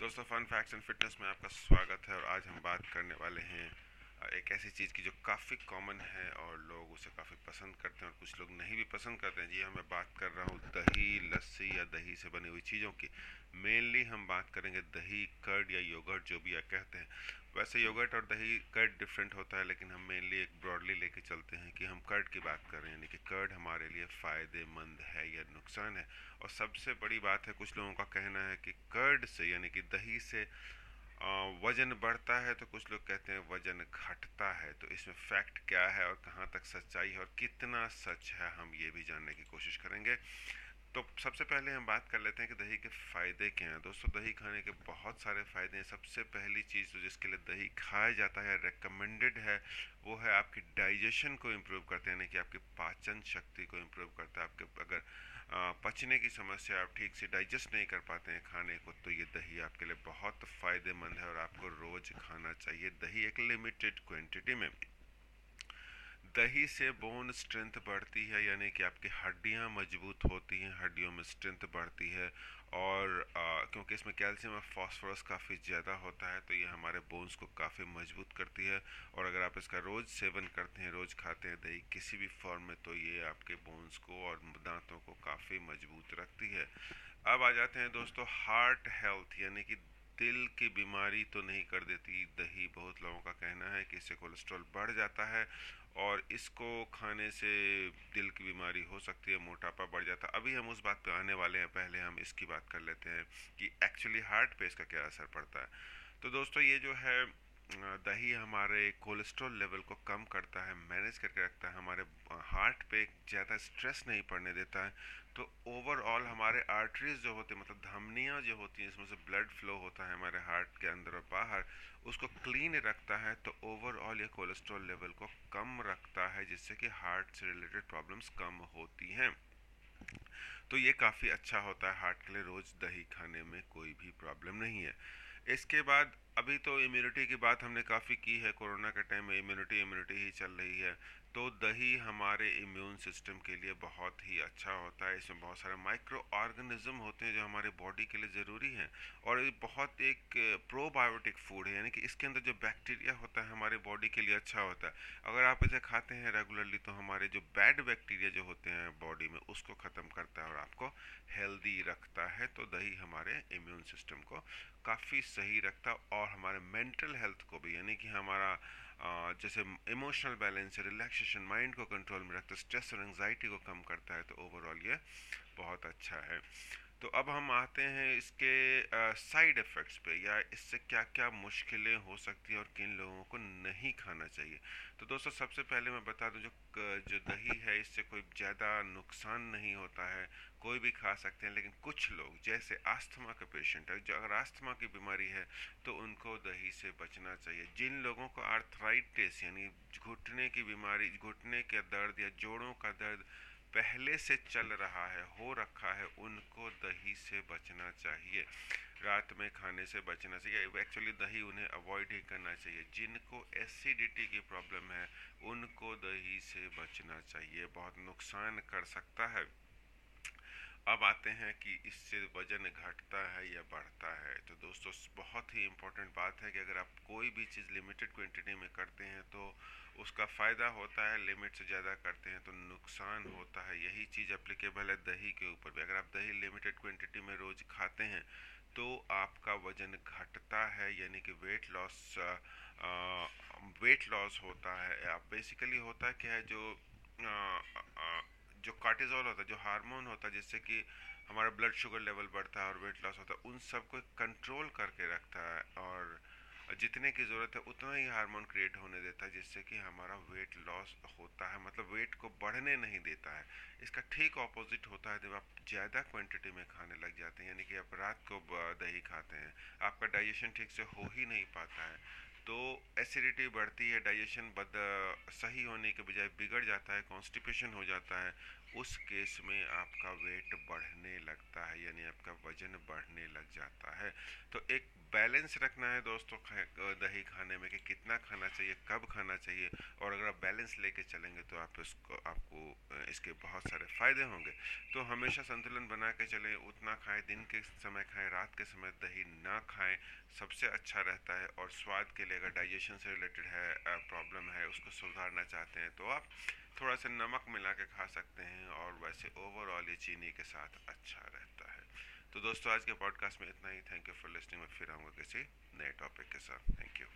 दोस्तों fun facts and fitness में आपका स्वागत है और आज हम बात करने वाले हैं एक ऐसी चीज़ की जो काफ़ी कॉमन है और लोग उसे काफ़ी पसंद करते हैं और कुछ लोग नहीं भी पसंद करते हैं। जी हाँ मैं बात कर रहा हूँ दही, लस्सी या दही से बनी हुई चीज़ों की। मेनली हम बात करेंगे दही कर्ड या योगर्ट जो भी आप कहते हैं। वैसे योगर्ट और दही कर्ड डिफरेंट होता है, लेकिन हम मेनली एक ब्रॉडली लेके चलते हैं कि हम कर्ड की बात कर रहे हैं। यानी कि कर्ड हमारे लिए फ़ायदेमंद है या नुकसान है। और सबसे बड़ी बात है, कुछ लोगों का कहना है कि कर्ड से, यानी कि दही से वज़न बढ़ता है तो कुछ लोग कहते हैं वज़न घटता है तो इसमें फैक्ट क्या है और कहाँ तक सच्चाई है और कितना सच है हम ये भी जानने की कोशिश करेंगे। तो सबसे पहले हम बात कर लेते हैं कि दही के फ़ायदे क्या हैं। दोस्तों, दही खाने के बहुत सारे फ़ायदे हैं। सबसे पहली चीज़ तो जिसके लिए दही खाया जाता है रेकमेंडेड है, वो है आपकी डाइजेशन को इम्प्रूव करते हैं, यानी कि आपकी पाचन शक्ति को इम्प्रूव करता है। आपके अगर पचने की समस्या आप ठीक से डाइजेस्ट नहीं कर पाते हैं खाने को तो ये दही आपके लिए बहुत फ़ायदेमंद है और आपको रोज़ खाना चाहिए। दही एक लिमिटेड क्वांटिटी में। दही से बोन स्ट्रेंथ बढ़ती है यानी कि आपकी हड्डियाँ मज़बूत होती हैं हड्डियों में स्ट्रेंथ बढ़ती है और आ, क्योंकि इसमें कैल्शियम और फास्फोरस काफ़ी ज़्यादा होता है तो ये हमारे बोन्स को काफ़ी मज़बूत करती है और अगर आप इसका रोज़ सेवन करते हैं रोज़ खाते हैं दही किसी भी फॉर्म में तो ये आपके बोन्स को और दांतों को काफ़ी मज़बूत रखती है। अब आ जाते हैं दोस्तों हार्ट हेल्थ यानी कि दिल की बीमारी तो नहीं कर देती, दही बहुत लोगों का कहना है कि इससे कोलेस्ट्रॉल बढ़ जाता है और इसको खाने से दिल की बीमारी हो सकती है, मोटापा बढ़ जाता है। अभी हम उस बात पे आने वाले हैं, पहले हम इसकी बात कर लेते हैं कि एक्चुअली हार्ट पे इसका क्या असर पड़ता है। तो दोस्तों, ये जो है दही हमारे कोलेस्ट्रॉल लेवल को कम करता है, मैनेज करके रखता है, हमारे हार्ट पे ज़्यादा स्ट्रेस नहीं पड़ने देता है। तो ओवरऑल हमारे आर्टरीज जो होते हैं मतलब धमनियाँ जो होती हैं इसमें से ब्लड फ्लो होता है हमारे हार्ट के अंदर और बाहर, उसको क्लीन रखता है तो ओवरऑल ये कोलेस्ट्रॉल लेवल को कम रखता है, जिससे कि हार्ट से रिलेटेड प्रॉब्लम्स कम होती हैं। तो ये काफ़ी अच्छा होता है, हार्ट के लिए रोज़ दही खाने में कोई भी प्रॉब्लम नहीं है। इसके बाद अभी तो इम्यूनिटी की बात हमने काफ़ी की है, कोरोना के टाइम में इम्यूनिटी इम्यूनिटी ही चल रही है। तो दही हमारे इम्यून सिस्टम के लिए बहुत ही अच्छा होता है। इसमें बहुत सारे माइक्रो ऑर्गेनिज्म होते हैं जो हमारे बॉडी के लिए ज़रूरी हैं। और ये बहुत एक प्रोबायोटिक फ़ूड है, यानी कि इसके अंदर जो बैक्टीरिया होता है हमारे बॉडी के लिए अच्छा होता है। अगर आप इसे खाते हैं रेगुलरली तो हमारे जो बैड बैक्टीरिया जो होते हैं बॉडी में, उसको ख़त्म करता है और आपको हेल्दी रखता है। तो दही हमारे इम्यून सिस्टम को काफ़ी सही रखता है और हमारे मेंटल हेल्थ को भी, यानी कि हमारा जैसे इमोशनल बैलेंस रिलैक्सेशन माइंड को कंट्रोल में रखता है स्ट्रेस और एंगजाइटी को कम करता है तो ओवरऑल ये बहुत अच्छा है। तो अब हम आते हैं इसके साइड इफ़ेक्ट्स पे, या इससे क्या क्या मुश्किलें हो सकती हैं और किन लोगों को नहीं खाना चाहिए। तो दोस्तों, सबसे पहले मैं बता दूँ, जो जो दही है, इससे कोई ज़्यादा नुकसान नहीं होता है। कोई भी खा सकते हैं, लेकिन कुछ लोग, जैसे आस्थमा का पेशेंट है, जो अगर आस्थमा की बीमारी है तो उनको दही से बचना चाहिए। जिन लोगों को आर्थराइटिस यानी घुटने की बीमारी, घुटने के दर्द या जोड़ों का दर्द पहले से चल रहा है, हो रखा है, उनको दही से बचना चाहिए। रात में खाने से बचना चाहिए। एक्चुअली दही उन्हें अवॉइड ही करना चाहिए। जिनको एसिडिटी की प्रॉब्लम है, उनको दही से बचना चाहिए। बहुत नुकसान कर सकता है। अब आते हैं कि इससे वज़न घटता है या बढ़ता है। तो दोस्तों, बहुत ही इम्पोर्टेंट बात है कि अगर आप कोई भी चीज़ लिमिटेड क्वांटिटी में करते हैं तो उसका फ़ायदा होता है लिमिट से ज़्यादा करते हैं तो नुकसान होता है। यही चीज़ अप्लीकेबल है दही के ऊपर भी। अगर आप दही लिमिटेड क्वांटिटी में रोज़ खाते हैं तो आपका वज़न घटता है यानी कि वेट लॉस वेट लॉस होता है। आप बेसिकली होता क्या है जो आ, आ, जो कार्टिजोल होता है जो हार्मोन होता है जिससे कि हमारा ब्लड शुगर लेवल बढ़ता है और वेट लॉस होता है उन सबको कंट्रोल करके रखता है। और जितने की ज़रूरत है, उतना ही हार्मोन क्रिएट होने देता है, जिससे कि हमारा वेट लॉस होता है। मतलब वेट को बढ़ने नहीं देता है। इसका ठीक ऑपोजिट होता है जब आप ज़्यादा क्वांटिटी में खाने लग जाते हैं, यानी कि आप रात को दही खाते हैं। आपका डाइजेशन ठीक से हो ही नहीं पाता है। तो एसिडिटी बढ़ती है डाइजेशन बद, सही होने के बजाय बिगड़ जाता है कॉन्स्टिपेशन हो जाता है उस केस में आपका वेट बढ़ने लगता है, यानी आपका वज़न बढ़ने लग जाता है। तो एक बैलेंस रखना है दोस्तों दही खाने में कि कितना खाना चाहिए, कब खाना चाहिए, और अगर आप बैलेंस लेके चलेंगे तो आप इसको आपको इसके बहुत सारे फ़ायदे होंगे। तो हमेशा संतुलन बना के चलें, उतना खाएँ, दिन के समय खाएँ, रात के समय दही ना खाएँ, सबसे अच्छा रहता है। और स्वाद के लिए अगर डाइजेशन से रिलेटेड है प्रॉब्लम है, उसको सुधारना चाहते हैं तो आप थोड़ा सा नमक मिला के खा सकते हैं और वैसे ओवरऑल ये चीनी के साथ अच्छा रहता है। तो दोस्तों, आज के पॉडकास्ट में इतना ही। थैंक यू फॉर लिस्टिंग में फिर आऊँगा किसी नए टॉपिक के साथ। Thank you